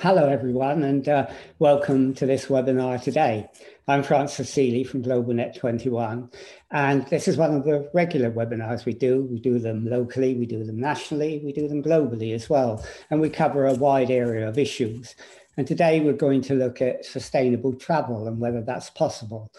Hello, everyone, and uh, welcome to this webinar today. I'm Francis Sealey from GlobalNet 21, and this is one of the regular webinars we do. We do them locally, we do them nationally, we do them globally as well, and we cover a wide area of issues. And today we're going to look at sustainable travel and whether that's possible.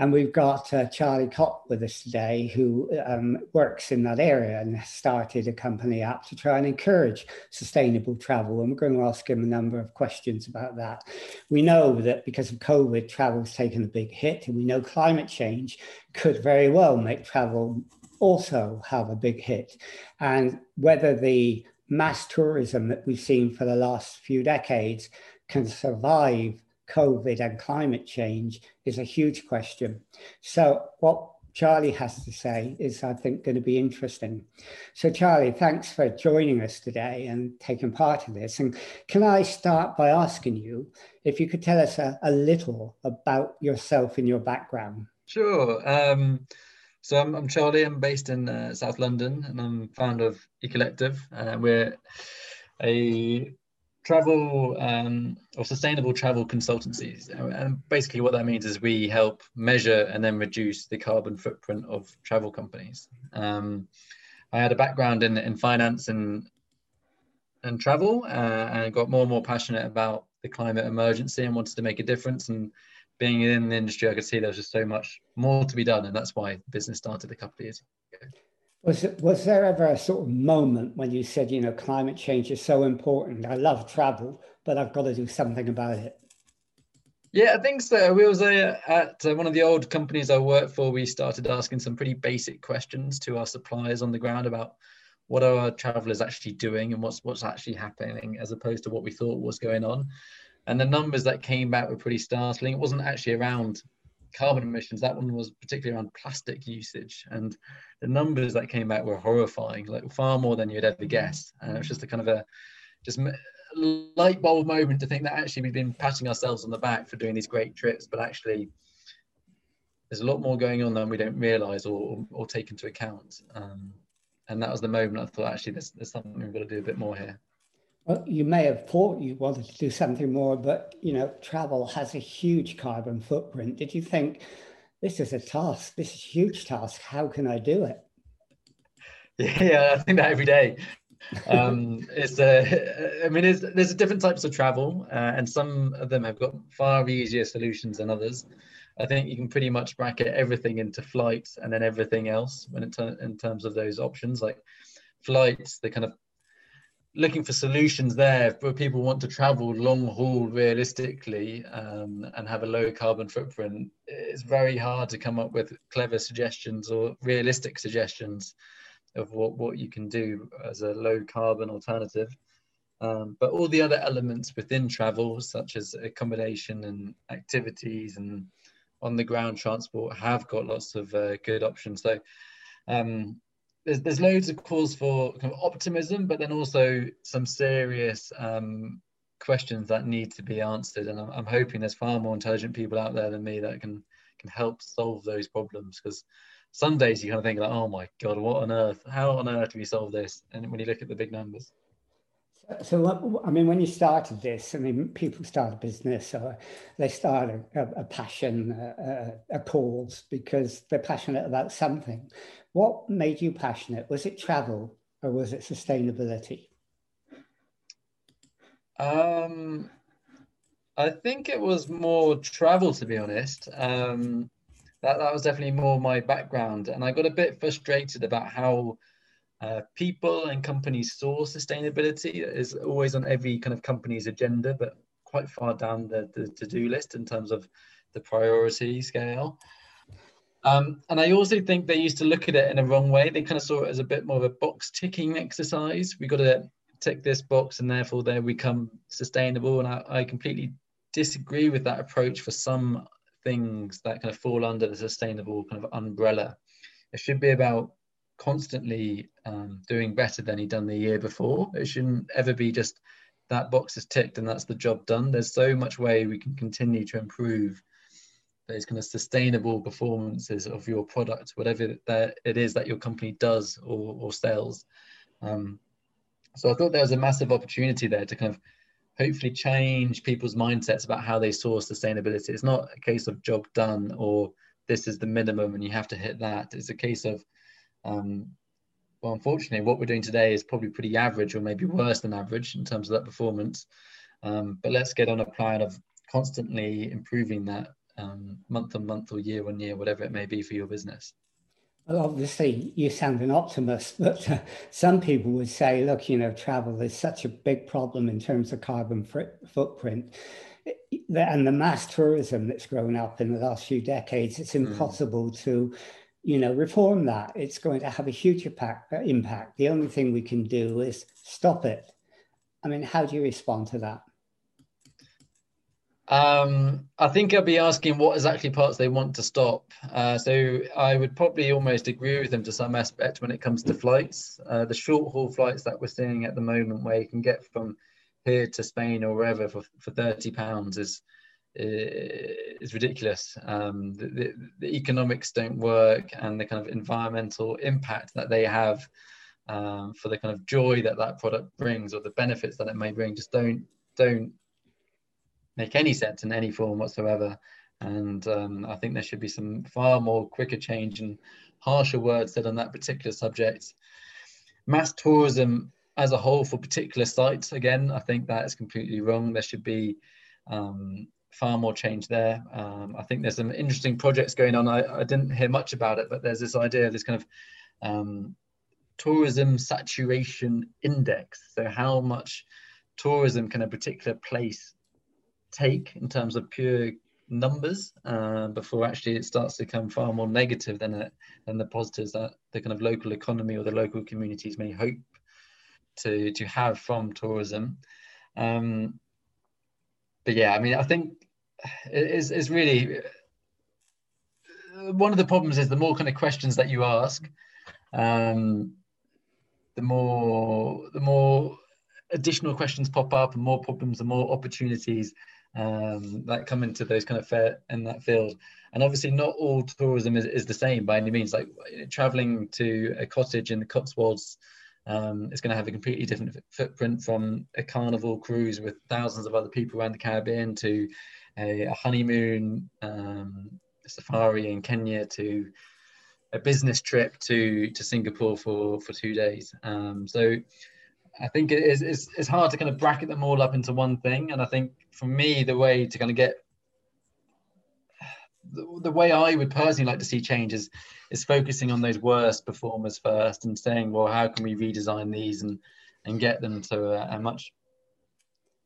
And we've got uh, Charlie Kopp with us today, who um, works in that area and started a company app to try and encourage sustainable travel. And we're going to ask him a number of questions about that. We know that because of COVID, travel's taken a big hit, and we know climate change could very well make travel also have a big hit. And whether the mass tourism that we've seen for the last few decades can survive COVID and climate change is a huge question. So, what Charlie has to say is, I think, going to be interesting. So, Charlie, thanks for joining us today and taking part in this. And can I start by asking you if you could tell us a, a little about yourself and your background? Sure. Um, so, I'm, I'm, Charlie. I'm based in uh, South London and I'm founder of eCollective. Uh, we're a travel um, or sustainable travel consultancies. And basically, what that means is we help measure and then reduce the carbon footprint of travel companies. Um, I had a background in, in finance and and travel, uh, and got more and more passionate about the climate emergency and wanted to make a difference. And being in the industry, I could see there was just so much more to be done, and that's why business started a couple of years ago. Was, was there ever a sort of moment when you said, you know, climate change is so important? I love travel, but I've got to do something about it. Yeah, I think so. We was uh, at uh, one of the old companies I worked for. We started asking some pretty basic questions to our suppliers on the ground about what are our travelers actually doing and what's what's actually happening, as opposed to what we thought was going on. And the numbers that came back were pretty startling. It wasn't actually around carbon emissions. That one was particularly around plastic usage, and the numbers that came out were horrifying, like far more than you'd ever guess. And it was just a kind of a just light bulb moment to think that actually we've been patting ourselves on the back for doing these great trips, but actually there's a lot more going on than we don't realize or, or take into account. Um, and that was the moment I thought actually there's, there's something we've got to do a bit more here. Well, you may have thought you wanted to do something more, but you know, travel has a huge carbon footprint. Did you think this is a task? This is a huge task. How can I do it? Yeah, I think that every day. um, it's a, I mean, there's different types of travel, uh, and some of them have got far easier solutions than others. I think you can pretty much bracket everything into flights and then everything else when it in terms of those options, like flights, the kind of looking for solutions there where people want to travel long haul realistically um, and have a low carbon footprint it's very hard to come up with clever suggestions or realistic suggestions of what, what you can do as a low carbon alternative. Um, but all the other elements within travel such as accommodation and activities and on the ground transport have got lots of uh, good options. So um, there's, there's loads of calls for kind of optimism, but then also some serious um, questions that need to be answered. And I'm, I'm, hoping there's far more intelligent people out there than me that can can help solve those problems. Because some days you kind of think like, oh my god, what on earth? How on earth do we solve this? And when you look at the big numbers. So, I mean, when you started this, I mean, people start a business or they start a, a passion, a, a, cause because they're passionate about something. What made you passionate? Was it travel or was it sustainability? Um, I think it was more travel, to be honest. Um, that, that was definitely more my background. And I got a bit frustrated about how uh, people and companies saw sustainability is always on every kind of company's agenda, but quite far down the, the to-do list in terms of the priority scale. Um, and I also think they used to look at it in a wrong way. They kind of saw it as a bit more of a box ticking exercise. We got to tick this box and therefore there we come sustainable. And I, I completely disagree with that approach for some things that kind of fall under the sustainable kind of umbrella. It should be about constantly um, doing better than he'd done the year before. It shouldn't ever be just that box is ticked and that's the job done. There's so much way we can continue to improve those kind of sustainable performances of your product, whatever that it is that your company does or, or sells. Um, so I thought there was a massive opportunity there to kind of hopefully change people's mindsets about how they source sustainability. It's not a case of job done or this is the minimum and you have to hit that. It's a case of, um, well, unfortunately, what we're doing today is probably pretty average or maybe worse than average in terms of that performance. Um, but let's get on a plan of constantly improving that um, month on month or year on year, whatever it may be for your business. Well, obviously, you sound an optimist, but uh, some people would say, look, you know, travel is such a big problem in terms of carbon footprint. And the mass tourism that's grown up in the last few decades, it's hmm. impossible mm. to, you know, reform that. It's going to have a huge impact, uh. The only thing we can do is stop it. I mean, how do you respond to that? Um, I think I'll be asking what exactly parts they want to stop. Uh, so I would probably almost agree with them to some aspect when it comes to flights. Uh, the short haul flights that we're seeing at the moment, where you can get from here to Spain or wherever for, for 30 pounds is is ridiculous. Um, the, the, the, economics don't work, and the kind of environmental impact that they have um, for the kind of joy that that product brings or the benefits that it may bring just don't don't make any sense in any form whatsoever. And um, I think there should be some far more quicker change and harsher words said on that particular subject. Mass tourism as a whole for particular sites, again, I think that is completely wrong. There should be um, far more change there. Um, I think there's some interesting projects going on. I, I, didn't hear much about it, but there's this idea, of this kind of um, tourism saturation index. So how much tourism can a particular place take in terms of pure numbers uh, before actually it starts to become far more negative than it, than the positives that the kind of local economy or the local communities may hope to to have from tourism. Um, but yeah, I mean, I think it's, it's really one of the problems is the more kind of questions that you ask, um, the more the more additional questions pop up, and more problems, and more opportunities um, that come into those kind of fair in that field. And obviously, not all tourism is, is the same by any means. Like traveling to a cottage in the Cotswolds um, is going to have a completely different footprint from a carnival cruise with thousands of other people around the Caribbean to a, a honeymoon um, safari in Kenya to a business trip to to Singapore for for two days. Um, so I think it is it's, it's hard to kind of bracket them all up into one thing. And I think for me, the way to kind of get the, the way I would personally like to see change is, is focusing on those worst performers first and saying, well, how can we redesign these and and get them to a, a much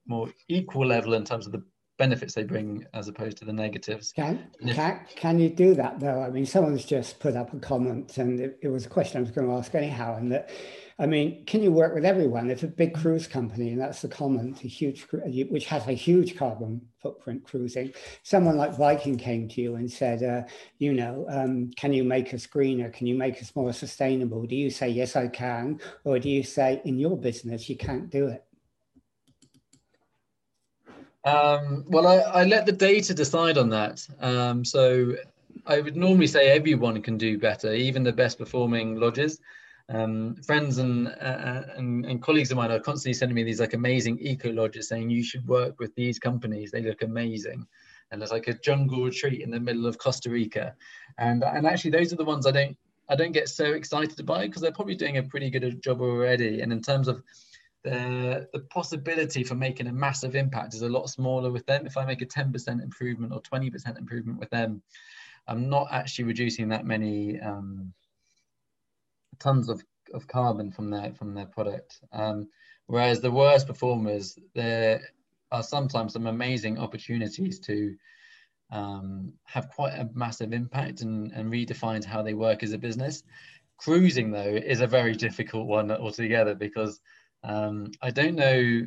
more equal level in terms of the benefits they bring as opposed to the negatives. Can, can, can you do that though? I mean, someone's just put up a comment and it, it was a question I was going to ask anyhow, and that I mean, can you work with everyone? If a big cruise company, and that's the comment, a huge, which has a huge carbon footprint cruising, someone like Viking came to you and said, uh, you know, um, can you make us greener? Can you make us more sustainable? Do you say, yes, I can? Or do you say, in your business, you can't do it? Um, well, I, I, let the data decide on that. Um, so I would normally say everyone can do better, even the best performing lodges um, friends and, uh, and, and colleagues of mine are constantly sending me these like amazing eco lodges saying you should work with these companies. They look amazing, and there's like a jungle retreat in the middle of Costa Rica, and and actually those are the ones I don't I don't get so excited by because they're probably doing a pretty good job already. And in terms of the the possibility for making a massive impact is a lot smaller with them. If I make a 10% improvement or 20% improvement with them, I'm not actually reducing that many. Um, tons of, of carbon from their from their product. Um, whereas the worst performers, there are sometimes some amazing opportunities to um, have quite a massive impact and, and redefine how they work as a business. Cruising though is a very difficult one altogether because um, I don't know,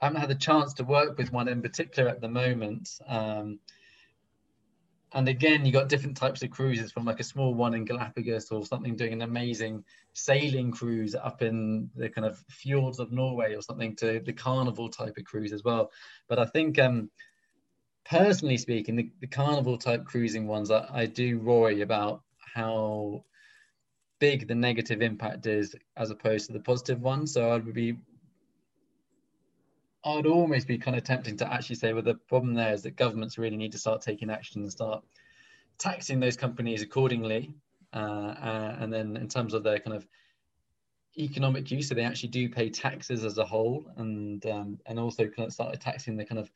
I haven't had the chance to work with one in particular at the moment. Um, and again you got different types of cruises from like a small one in galapagos or something doing an amazing sailing cruise up in the kind of fjords of norway or something to the carnival type of cruise as well. But i think um personally speaking the, the carnival type cruising ones I, I do worry about how big the negative impact is as opposed to the positive one so i would be I'd almost be kind of tempting to actually say, well, the problem there is that governments really need to start taking action and start taxing those companies accordingly. Uh, uh, and then in terms of their kind of economic use, so they actually do pay taxes as a whole, and um, and also kind of start taxing the kind of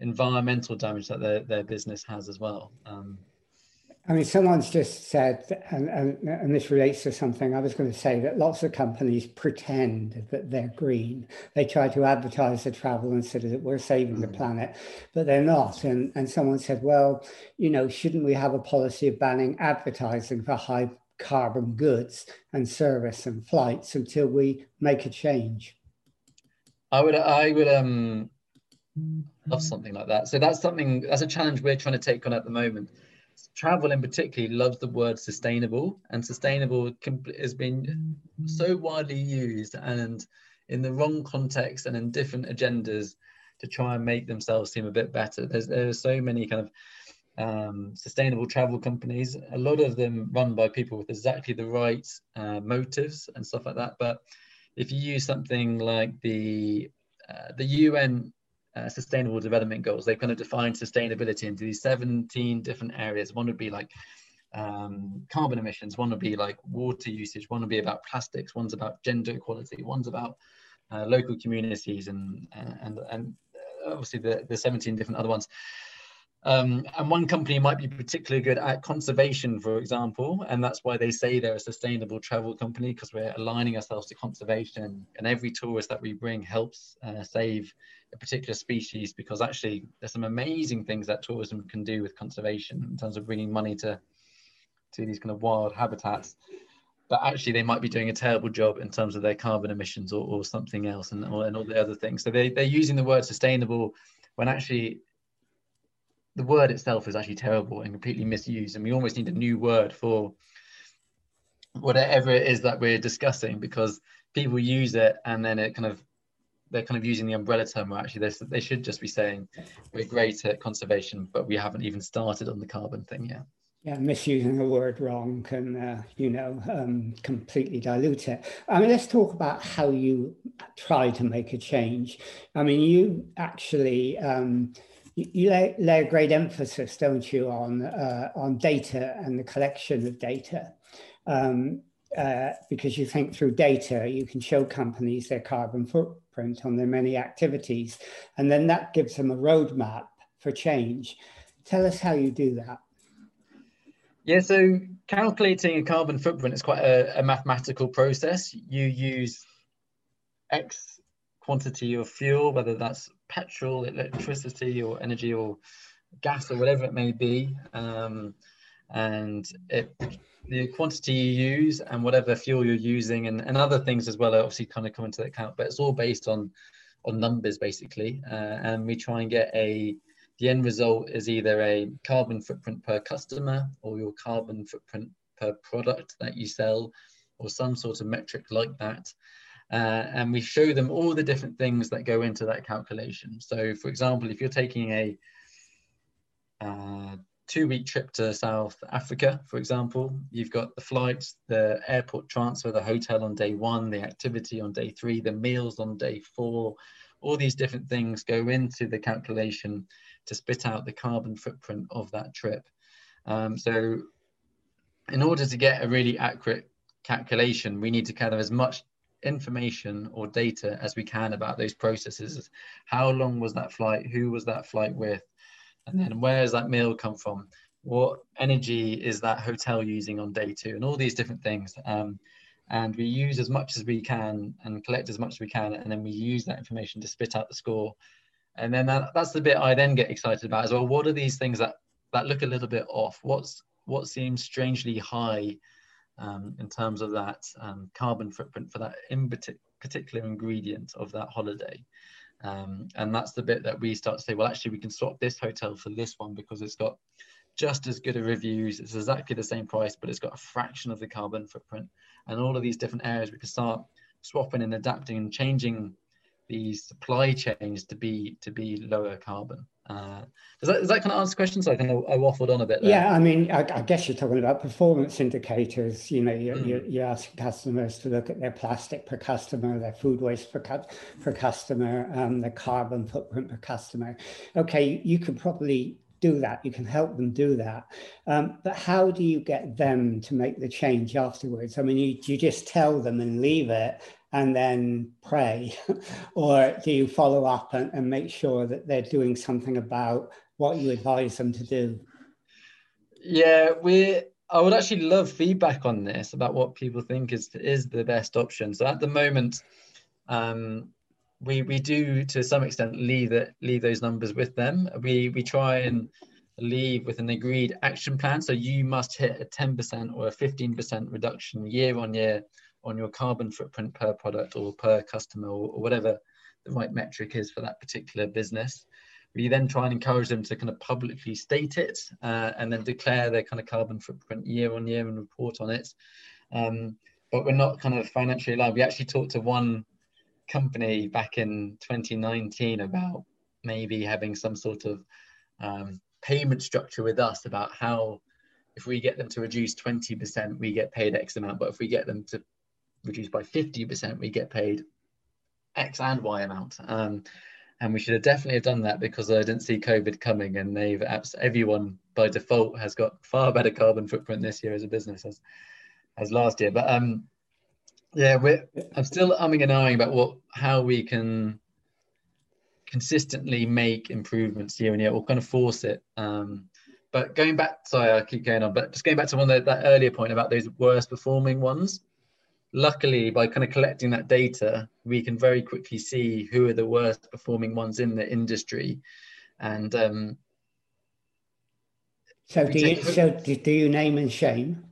environmental damage that their, their business has as well. Um, I mean, someone's just said, and, and, and this relates to something I was going to say, that lots of companies pretend that they're green. They try to advertise the travel and say that we're saving the planet, but they're not. And, and someone said, well, you know, shouldn't we have a policy of banning advertising for high carbon goods and service and flights until we make a change? I would, I would, um, love something like that. So that's something, that's a challenge we're trying to take on at the moment travel in particular loves the word sustainable and sustainable has been so widely used and in the wrong context and in different agendas to try and make themselves seem a bit better. There's there are so many kind of um, sustainable travel companies. A lot of them run by people with exactly the right uh, motives and stuff like that. But if you use something like the uh, the UN uh, sustainable development goals. They've kind of defined sustainability into these 17 different areas. One would be like um, carbon emissions, one would be like water usage, one would be about plastics, one's about gender equality, one's about uh, local communities, and uh, and and obviously the, the 17 different other ones. Um, and one company might be particularly good at conservation, for example, and that's why they say they're a sustainable travel company because we're aligning ourselves to conservation. And every tourist that we bring helps uh, save a particular species because actually there's some amazing things that tourism can do with conservation in terms of bringing money to to these kind of wild habitats. But actually they might be doing a terrible job in terms of their carbon emissions or, or something else and, or, and all the other things. So they, they're using the word sustainable when actually the word itself is actually terrible and completely misused. And we almost need a new word for whatever it is that we're discussing because people use it and then it kind of they're kind of using the umbrella term where actually they should just be saying we're great at conservation, but we haven't even started on the carbon thing yet. Yeah, misusing a word wrong can, uh, you know, um, completely dilute it. I mean, let's talk about how you try to make a change. I mean, you actually um, you lay, lay, a great emphasis, don't you, on uh, on data and the collection of data. Um, uh, because you think through data, you can show companies their carbon footprint on their many activities, and then that gives them a roadmap for change. Tell us how you do that. Yeah, so calculating a carbon footprint is quite a, a mathematical process. You use X quantity of fuel, whether that's petrol, electricity, or energy, or gas, or whatever it may be, um, and it the quantity you use and whatever fuel you're using and, and other things as well are obviously kind of come into account but it's all based on on numbers basically. Uh, and we try and get a the end result is either a carbon footprint per customer or your carbon footprint per product that you sell or some sort of metric like that. Uh, and we show them all the different things that go into that calculation. So for example if you're taking a uh, two week trip to South Africa, for example, you've got the flights, the airport transfer, the hotel on day one, the activity on day three, the meals on day four. All these different things go into the calculation to spit out the carbon footprint of that trip. Um, so, in order to get a really accurate calculation, we need to gather as much information or data as we can about those processes. How long was that flight? Who was that flight with? And then where does that meal come from? What energy is that hotel using on day two? And all these different things. Um, and we use as much as we can and collect as much as we can. And then we use that information to spit out the score. And then that, that's the bit I then get excited about as well. What are these things that, that look a little bit off? What's what seems strangely high um, in terms of that um, carbon footprint for that in particular ingredient of that holiday? Um, and that's the bit that we start to say, well, actually, we can swap this hotel for this one because it's got just as good a reviews. It's exactly the same price, but it's got a fraction of the carbon footprint. And all of these different areas, we can start swapping and adapting and changing these supply chains to be to be lower carbon. Uh, does that, does that kind of answer the question? So I kind of I waffled on a bit. There. Yeah, I mean, I, I, guess you're talking about performance indicators. You know, you're, mm. you're, you're, asking customers to look at their plastic per customer, their food waste per, per customer, um, their carbon footprint per customer. Okay, you could probably do that. You can help them do that. Um, but how do you get them to make the change afterwards? I mean, you, you just tell them and leave it and then pray? or do you follow up and, and make sure that they're doing something about what you advise them to do? Yeah, we. I would actually love feedback on this about what people think is is the best option. So at the moment, um, we we do to some extent leave that leave those numbers with them. We we try and leave with an agreed action plan. So you must hit a 10% or a 15% reduction year on year on your carbon footprint per product or per customer or, or whatever the right metric is for that particular business. We then try and encourage them to kind of publicly state it uh, and then declare their kind of carbon footprint year on year and report on it. Um, but we're not kind of financially aligned. We actually talked to one company back in 2019 about maybe having some sort of um, payment structure with us about how if we get them to reduce 20% we get paid x amount but if we get them to reduce by 50% we get paid x and y amount um, and we should have definitely have done that because I didn't see COVID coming, and they've everyone by default has got far better carbon footprint this year as a business as as last year. But um, yeah, we're, I'm still umming and ahhing about what how we can consistently make improvements year on year or kind of force it. Um, but going back, sorry, I keep going on, but just going back to one the, that earlier point about those worst performing ones. Luckily, by kind of collecting that data, we can very quickly see who are the worst performing ones in the industry, and um, so do you so do you name and shame?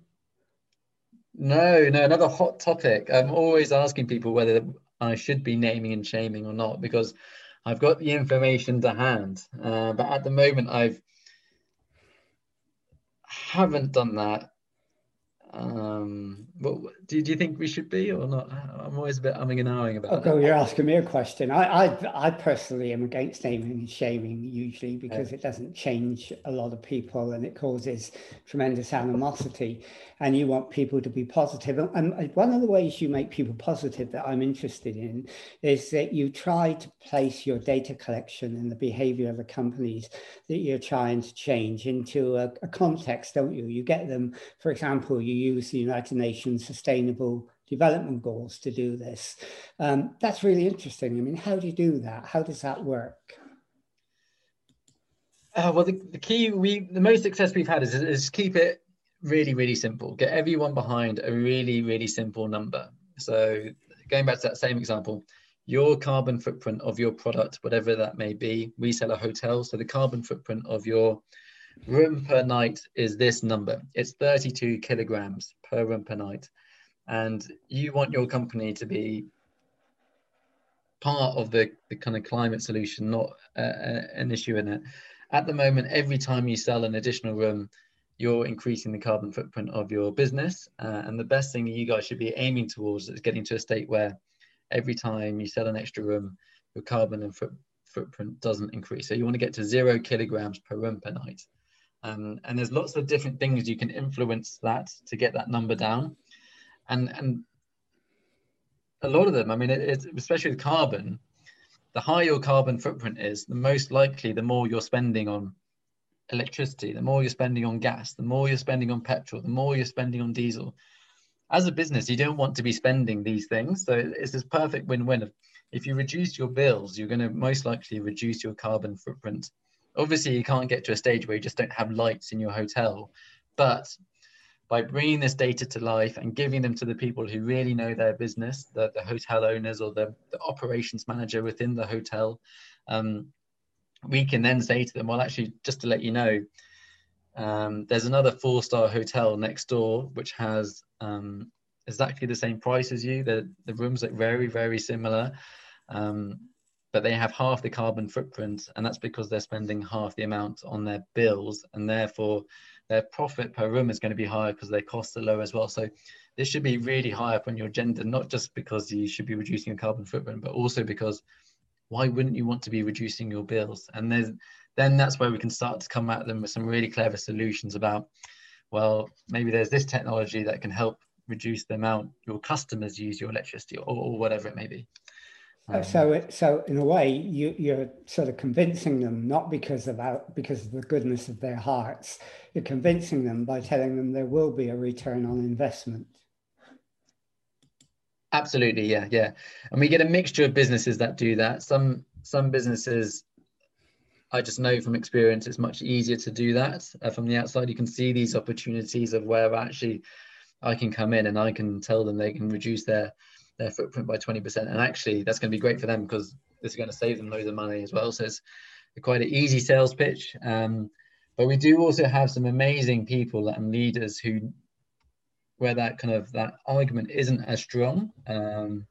No, no, another hot topic. I'm always asking people whether I should be naming and shaming or not because I've got the information to hand. Uh, but at the moment, I've haven't done that. Um, do, do you think we should be or not? I'm always a bit umming and ahhing about. Okay, you're asking me a question. I, I, I personally am against naming and shaming usually because yeah. it doesn't change a lot of people and it causes tremendous animosity. And you want people to be positive. And one of the ways you make people positive that I'm interested in is that you try to place your data collection and the behavior of the companies that you're trying to change into a, a context, don't you? You get them, for example, you use the United Nations Sustainable Development Goals to do this. Um, that's really interesting. I mean, how do you do that? How does that work? Uh, well, the, the key we the most success we've had is, is keep it really really simple. Get everyone behind a really really simple number. So going back to that same example, your carbon footprint of your product, whatever that may be, we sell a hotel, so the carbon footprint of your room per night is this number. It's 32 kilograms per room per night. And you want your company to be part of the, the kind of climate solution, not uh, an issue in it. At the moment, every time you sell an additional room, you're increasing the carbon footprint of your business. Uh, and the best thing you guys should be aiming towards is getting to a state where every time you sell an extra room, your carbon and foot, footprint doesn't increase. So you want to get to zero kilograms per room per night. Um, and there's lots of different things you can influence that to get that number down. And and a lot of them, I mean, it, especially with carbon, the higher your carbon footprint is, the most likely the more you're spending on electricity, the more you're spending on gas, the more you're spending on petrol, the more you're spending on diesel. As a business, you don't want to be spending these things. So it's this perfect win-win. If you reduce your bills, you're going to most likely reduce your carbon footprint obviously you can't get to a stage where you just don't have lights in your hotel but by bringing this data to life and giving them to the people who really know their business the, the hotel owners or the, the operations manager within the hotel um, we can then say to them well actually just to let you know um, there's another four star hotel next door which has um, exactly the same price as you. The, the rooms look very very similar. Um, but they have half the carbon footprint, and that's because they're spending half the amount on their bills, and therefore their profit per room is going to be higher because their costs are low as well. So this should be really high up on your agenda, not just because you should be reducing your carbon footprint, but also because why wouldn't you want to be reducing your bills? And then that's where we can start to come at them with some really clever solutions about, well, maybe there's this technology that can help reduce the amount your customers use your electricity or, or whatever it may be. Um, so, so in a way, you, you're sort of convincing them not because of because of the goodness of their hearts. You're convincing them by telling them there will be a return on investment. Absolutely, yeah, yeah. And we get a mixture of businesses that do that. Some some businesses, I just know from experience, it's much easier to do that uh, from the outside. You can see these opportunities of where actually I can come in and I can tell them they can reduce their their footprint by 20%. And actually, that's going to be great for them because this is going to save them loads of money as well. So it's quite an easy sales pitch. Um, but we do also have some amazing people and leaders who, where that kind of that argument isn't as strong, um,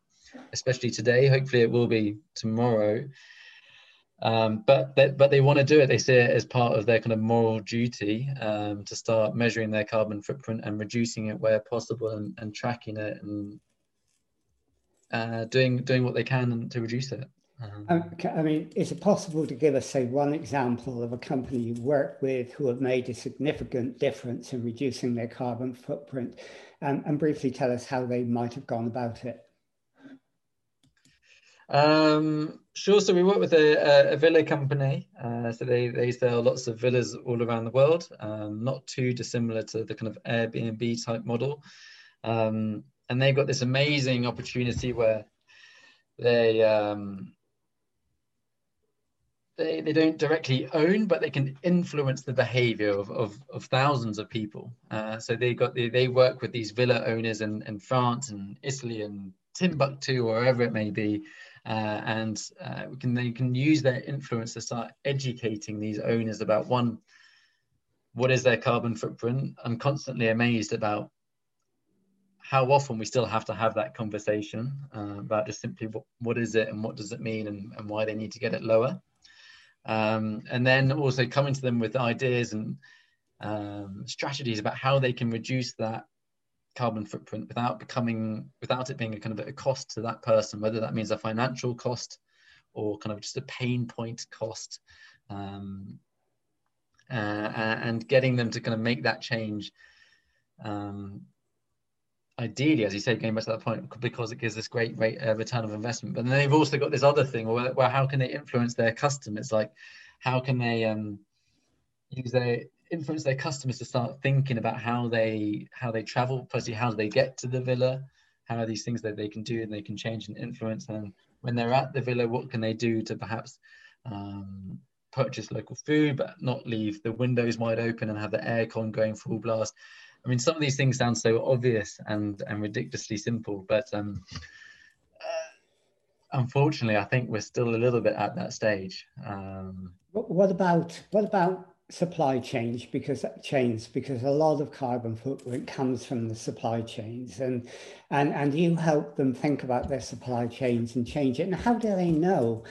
especially today. Hopefully, it will be tomorrow. Um, but they, but they want to do it. They see it as part of their kind of moral duty um, to start measuring their carbon footprint and reducing it where possible and, and tracking it and uh, doing doing what they can to reduce it. Um, um I mean, is it possible to give us, say, one example of a company you work with who have made a significant difference in reducing their carbon footprint, um, and briefly tell us how they might have gone about it? Um, sure. So we work with a, a villa company. Uh, so they, they sell lots of villas all around the world, um, not too dissimilar to the kind of Airbnb type model. Um, and they've got this amazing opportunity where they um, they, they don't directly own, but they can influence the behavior of, of, of thousands of people. Uh, so they got the, they work with these villa owners in, in France and Italy and Timbuktu or wherever it may be. Uh, and uh, we can, they can use their influence to start educating these owners about one, what is their carbon footprint? I'm constantly amazed about how often we still have to have that conversation uh, about just simply what, what is it and what does it mean and, and why they need to get it lower. Um, and then also coming to them with ideas and um, strategies about how they can reduce that carbon footprint without becoming without it being a kind of a cost to that person whether that means a financial cost or kind of just a pain point cost um, uh, and getting them to kind of make that change um, ideally, as you say, going back to that point, because it gives this great rate uh, return of investment. But then they've also got this other thing where, where how can they influence their customers? Like, how can they um, use their influence their customers to start thinking about how they how they travel, firstly, how do they get to the villa, how are these things that they can do and they can change and influence, and when they're at the villa, what can they do to perhaps um, purchase local food, but not leave the windows wide open and have the aircon going full blast I mean, some of these things sound so obvious and and ridiculously simple, but um, uh, unfortunately, I think we're still a little bit at that stage. Um, what about what about supply chains because chains because a lot of carbon footprint comes from the supply chains and and and you help them think about their supply chains and change it and how do they know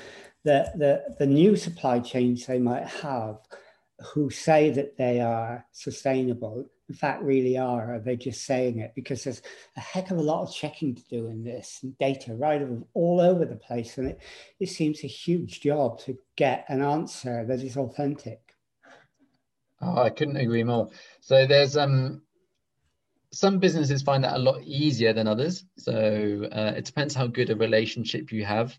that the the new supply chains they might have who say that they are sustainable in fact really are? Are they just saying it? Because there's a heck of a lot of checking to do in this and data right all over the place. And it, it seems a huge job to get an answer that is authentic. Oh, I couldn't agree more. So there's um some businesses find that a lot easier than others. So uh, it depends how good a relationship you have.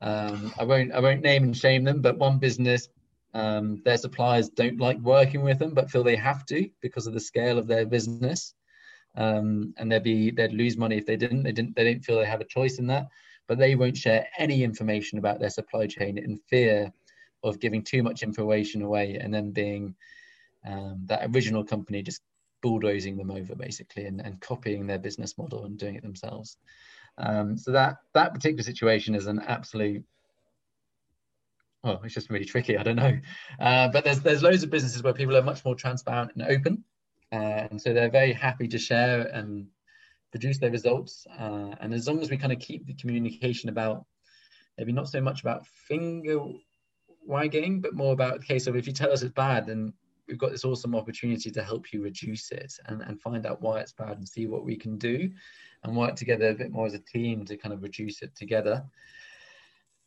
Um, I won't I won't name and shame them, but one business um, their suppliers don't like working with them, but feel they have to because of the scale of their business. Um, and they'd be they'd lose money if they didn't. They didn't. They don't feel they have a choice in that. But they won't share any information about their supply chain in fear of giving too much information away and then being um, that original company just bulldozing them over basically and, and copying their business model and doing it themselves. Um, so that that particular situation is an absolute well, it's just really tricky. I don't know, uh, but there's there's loads of businesses where people are much more transparent and open, uh, and so they're very happy to share and produce their results. Uh, and as long as we kind of keep the communication about maybe not so much about finger wagging, but more about the case of if you tell us it's bad, then we've got this awesome opportunity to help you reduce it and, and find out why it's bad and see what we can do and work together a bit more as a team to kind of reduce it together.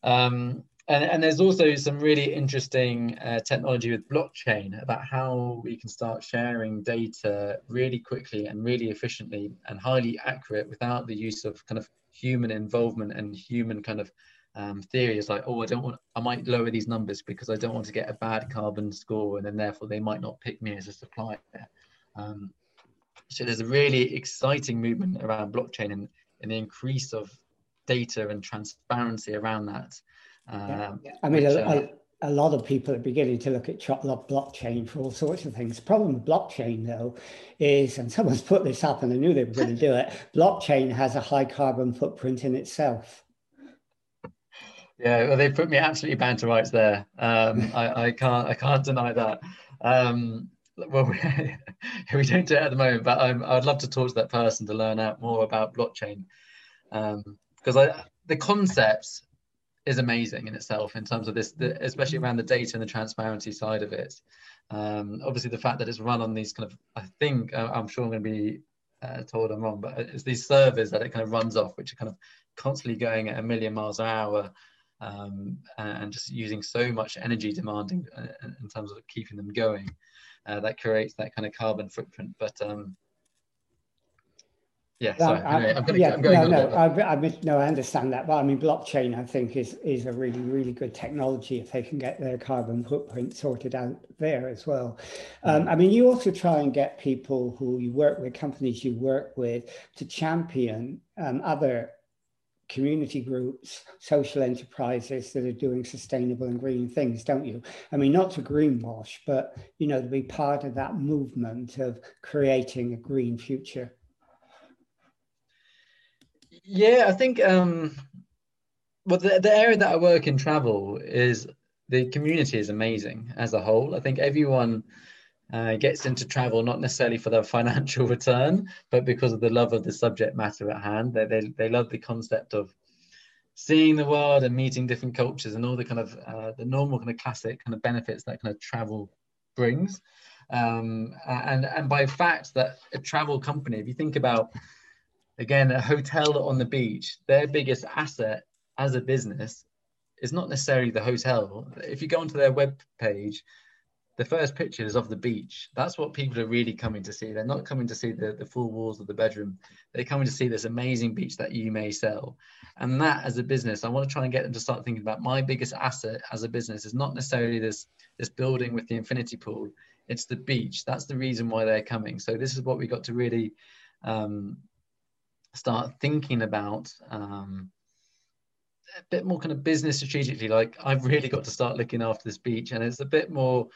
Um, and, and there's also some really interesting uh, technology with blockchain about how we can start sharing data really quickly and really efficiently and highly accurate without the use of kind of human involvement and human kind of um, theory. Like oh i don't want i might lower these numbers because i don't want to get a bad carbon score and then therefore they might not pick me as a supplier. Um, so there's a really exciting movement around blockchain and, and the increase of data and transparency around that um, yeah. I mean, which, a, uh, a, a, lot of people are beginning to look at blockchain for all sorts of things. The problem with blockchain, though, is, and someone's put this up and I knew they were going to do it, blockchain has a high carbon footprint in itself. Yeah, well, they put me absolutely banter rights there. Um, I, I, can't, I can't deny that. Um, well, we, we don't do it at the moment, but I'm, I'd love to talk to that person to learn out more about blockchain because um, the concepts is amazing in itself in terms of this, the, especially around the data and the transparency side of it. Um, obviously, the fact that it's run on these kind of, I think, uh, I'm sure I'm going to be uh, told I'm wrong, but it's these servers that it kind of runs off, which are kind of constantly going at a million miles an hour um, and just using so much energy demanding uh, in terms of keeping them going. Uh, that creates that kind of carbon footprint. But um, yeah, sorry. I, am going yeah, no, no, I, I, no, I understand that. But I mean, blockchain, I think, is is a really, really good technology if they can get their carbon footprint sorted out there as well. Um, I mean, you also try and get people who you work with, companies you work with, to champion um, other community groups, social enterprises that are doing sustainable and green things, don't you? I mean, not to greenwash, but you know, to be part of that movement of creating a green future. Yeah, I think um, well, the, the area that I work in travel is the community is amazing as a whole. I think everyone uh, gets into travel not necessarily for the financial return, but because of the love of the subject matter at hand. They, they, they love the concept of seeing the world and meeting different cultures and all the kind of uh, the normal kind of classic kind of benefits that kind of travel brings. Um, and and by fact that a travel company, if you think about again, a hotel on the beach, their biggest asset as a business is not necessarily the hotel. If you go onto their web page, the first picture is of the beach. That's what people are really coming to see. They're not coming to see the, the full walls of the bedroom. They're coming to see this amazing beach that you may sell. And that as a business, I want to try and get them to start thinking about my biggest asset as a business is not necessarily this, this building with the infinity pool. It's the beach. That's the reason why they're coming. So this is what we got to really um, start thinking about um, a bit more kind of business strategically. Like I've really got to start looking after this beach, and it's a bit more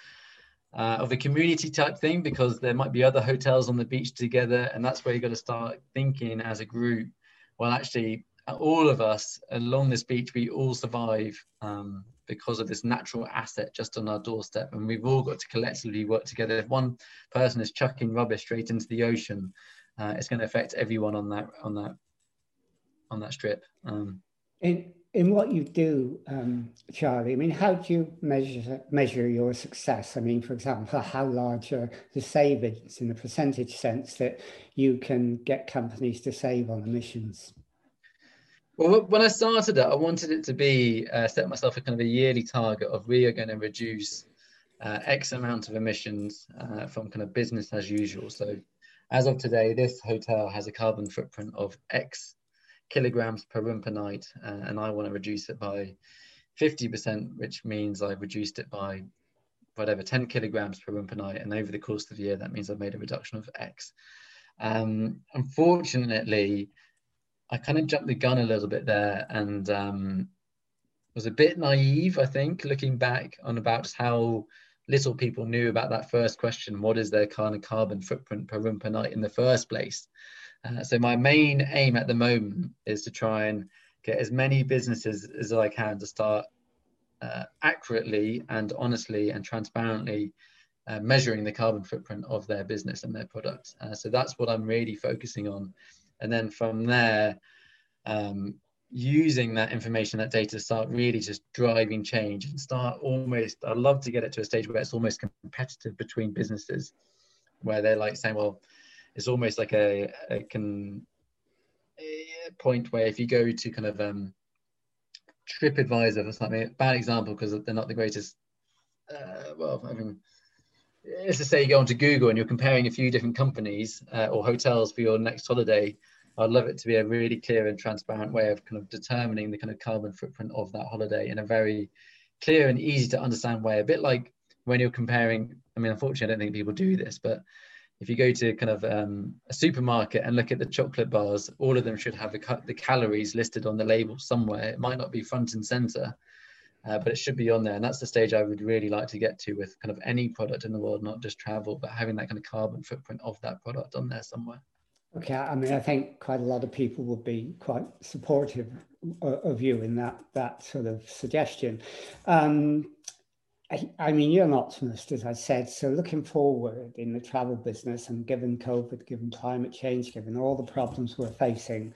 uh, of a community type thing because there might be other hotels on the beach together, and that's where you've got to start thinking as a group. Well, actually, all of us along this beach, we all survive um, because of this natural asset just on our doorstep, and we've all got to collectively work together. If one person is chucking rubbish straight into the ocean, uh, it's going to affect everyone on that on that on that strip. Um, in in what you do, um, Charlie, I mean, how do you measure measure your success? I mean, for example, how large are the savings in the percentage sense that you can get companies to save on emissions? Well, when I started it, I wanted it to be uh, set myself a kind of a yearly target of we are going to reduce uh, X amount of emissions uh, from kind of business as usual. So as of today, this hotel has a carbon footprint of X kilograms per room per night, uh, and I want to reduce it by 50%, which means I've reduced it by whatever 10 kilograms per room per night. And over the course of the year, that means I've made a reduction of X. Um, unfortunately, I kind of jumped the gun a little bit there and um, was a bit naive, I think, looking back on about how little people knew about that first question what is their kind of carbon footprint per room per night in the first place? Uh, so my main aim at the moment is to try and get as many businesses as i can to start uh, accurately and honestly and transparently uh, measuring the carbon footprint of their business and their products. Uh, so that's what i'm really focusing on. And then from there um, using that information, that data, to start really just driving change and start almost. I'd love to get it to a stage where it's almost competitive between businesses, where they're like saying, well, it's almost like a, a can a point where if you go to kind of um, TripAdvisor for something. Bad example because they're not the greatest. Uh, well, I mean, let's just say you go onto Google and you're comparing a few different companies uh, or hotels for your next holiday. I'd love it to be a really clear and transparent way of kind of determining the kind of carbon footprint of that holiday in a very clear and easy to understand way. A bit like when you're comparing. I mean, unfortunately, I don't think people do this, but if you go to kind of um, a supermarket and look at the chocolate bars, all of them should have the, the calories listed on the label somewhere. It might not be front and center, uh, but it should be on there. And that's the stage I would really like to get to with kind of any product in the world, not just travel, but having that kind of carbon footprint of that product on there somewhere. Okay, I mean, I think quite a lot of people would be quite supportive of you in that that sort of suggestion. Um, I, I, mean, you're an optimist, as I said. So, looking forward in the travel business and given COVID, given climate change, given all the problems we're facing,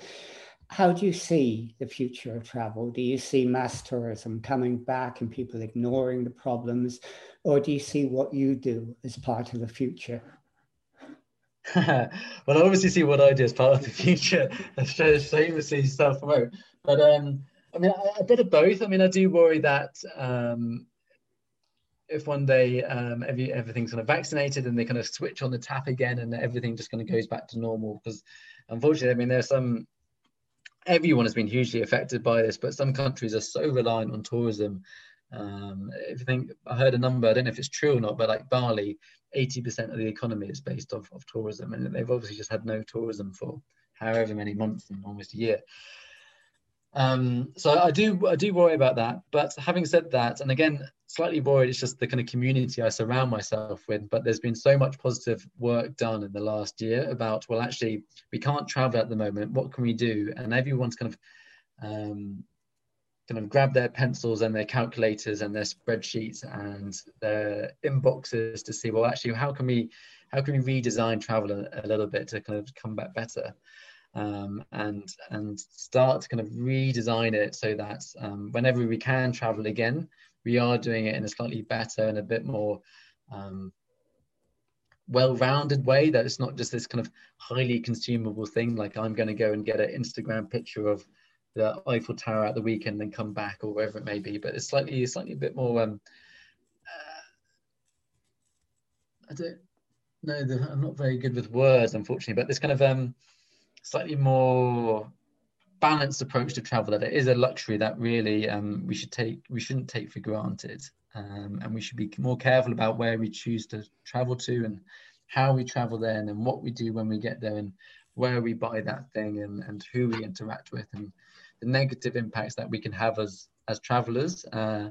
how do you see the future of travel? Do you see mass tourism coming back and people ignoring the problems? Or do you see what you do as part of the future? well, I obviously see what I do as part of the future. That's shamelessly self promote. But um, I mean, a, a, bit of both. I mean, I do worry that um, if one day um, every, everything's kind of vaccinated and they kind of switch on the tap again and everything just kind of goes back to normal, because unfortunately, I mean, there's some everyone has been hugely affected by this, but some countries are so reliant on tourism. Um, if you think, I heard a number, I don't know if it's true or not, but like Bali, 80% of the economy is based off of tourism, and they've obviously just had no tourism for however many months and almost a year. Um, so I do I do worry about that. But having said that, and again, slightly worried, it's just the kind of community I surround myself with. But there's been so much positive work done in the last year about well, actually, we can't travel at the moment. What can we do? And everyone's kind of um, kind of grab their pencils and their calculators and their spreadsheets and their inboxes to see well actually how can we how can we redesign travel a, a little bit to kind of come back better? Um, and and start to kind of redesign it so that um, whenever we can travel again we are doing it in a slightly better and a bit more um, well-rounded way that it's not just this kind of highly consumable thing like i'm going to go and get an instagram picture of the Eiffel Tower at the weekend and come back or wherever it may be. But it's slightly slightly a bit more. Um, uh, I don't know. The, I'm not very good with words, unfortunately. But this kind of um, slightly more balanced approach to travel that it is a luxury that really um, we should take we shouldn't take for granted um, and we should be more careful about where we choose to travel to and how we travel there and then what we do when we get there and where we buy that thing and, and who we interact with and the negative impacts that we can have as as travelers uh,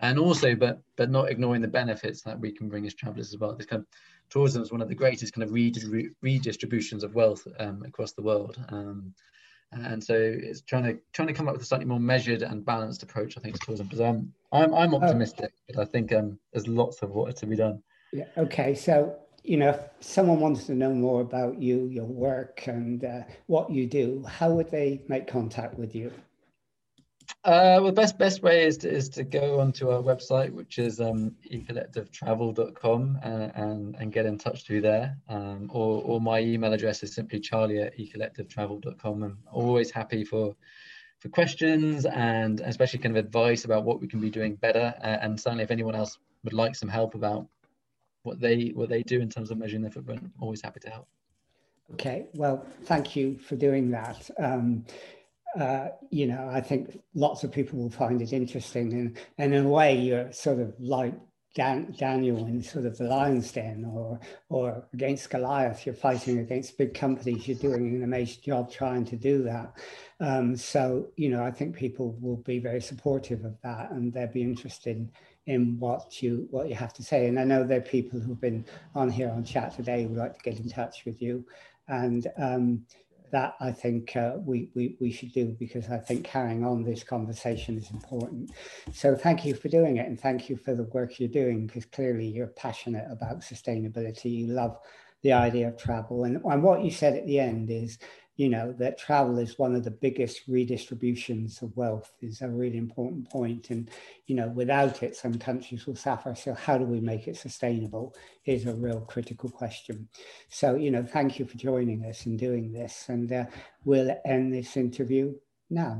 and also but but not ignoring the benefits that we can bring as travelers as well. This kind of tourism is one of the greatest kind of redistributions of wealth um, across the world. Um, and so it's trying to trying to come up with a slightly more measured and balanced approach i think to tourism because I'm, I'm i'm optimistic oh. but i think um, there's lots of work to be done. Yeah okay so you know, if someone wants to know more about you, your work, and uh, what you do, how would they make contact with you? Uh, well, the best best way is to, is to go onto our website, which is um, ecollectivetravel.com, uh, and and get in touch through there. Um, or or my email address is simply charlie at ecollectivetravel.com. I'm always happy for for questions and especially kind of advice about what we can be doing better. Uh, and certainly, if anyone else would like some help about what they what they do in terms of measuring their footprint. Always happy to help. Okay, well, thank you for doing that. Um, uh, you know, I think lots of people will find it interesting, and and in a way, you're sort of like Dan, Daniel in sort of the lion's den, or or against Goliath. You're fighting against big companies. You're doing an amazing job trying to do that. Um, so you know, I think people will be very supportive of that, and they'll be interested in what you what you have to say. And I know there are people who've been on here on chat today who would like to get in touch with you, and um, that I think uh, we, we we should do because I think carrying on this conversation is important. So thank you for doing it, and thank you for the work you're doing because clearly you're passionate about sustainability. You love the idea of travel, and, and what you said at the end is you know, that travel is one of the biggest redistributions of wealth is a really important point. And, you know, without it, some countries will suffer. So how do we make it sustainable is a real critical question. So, you know, thank you for joining us and doing this. And uh, we'll end this interview now.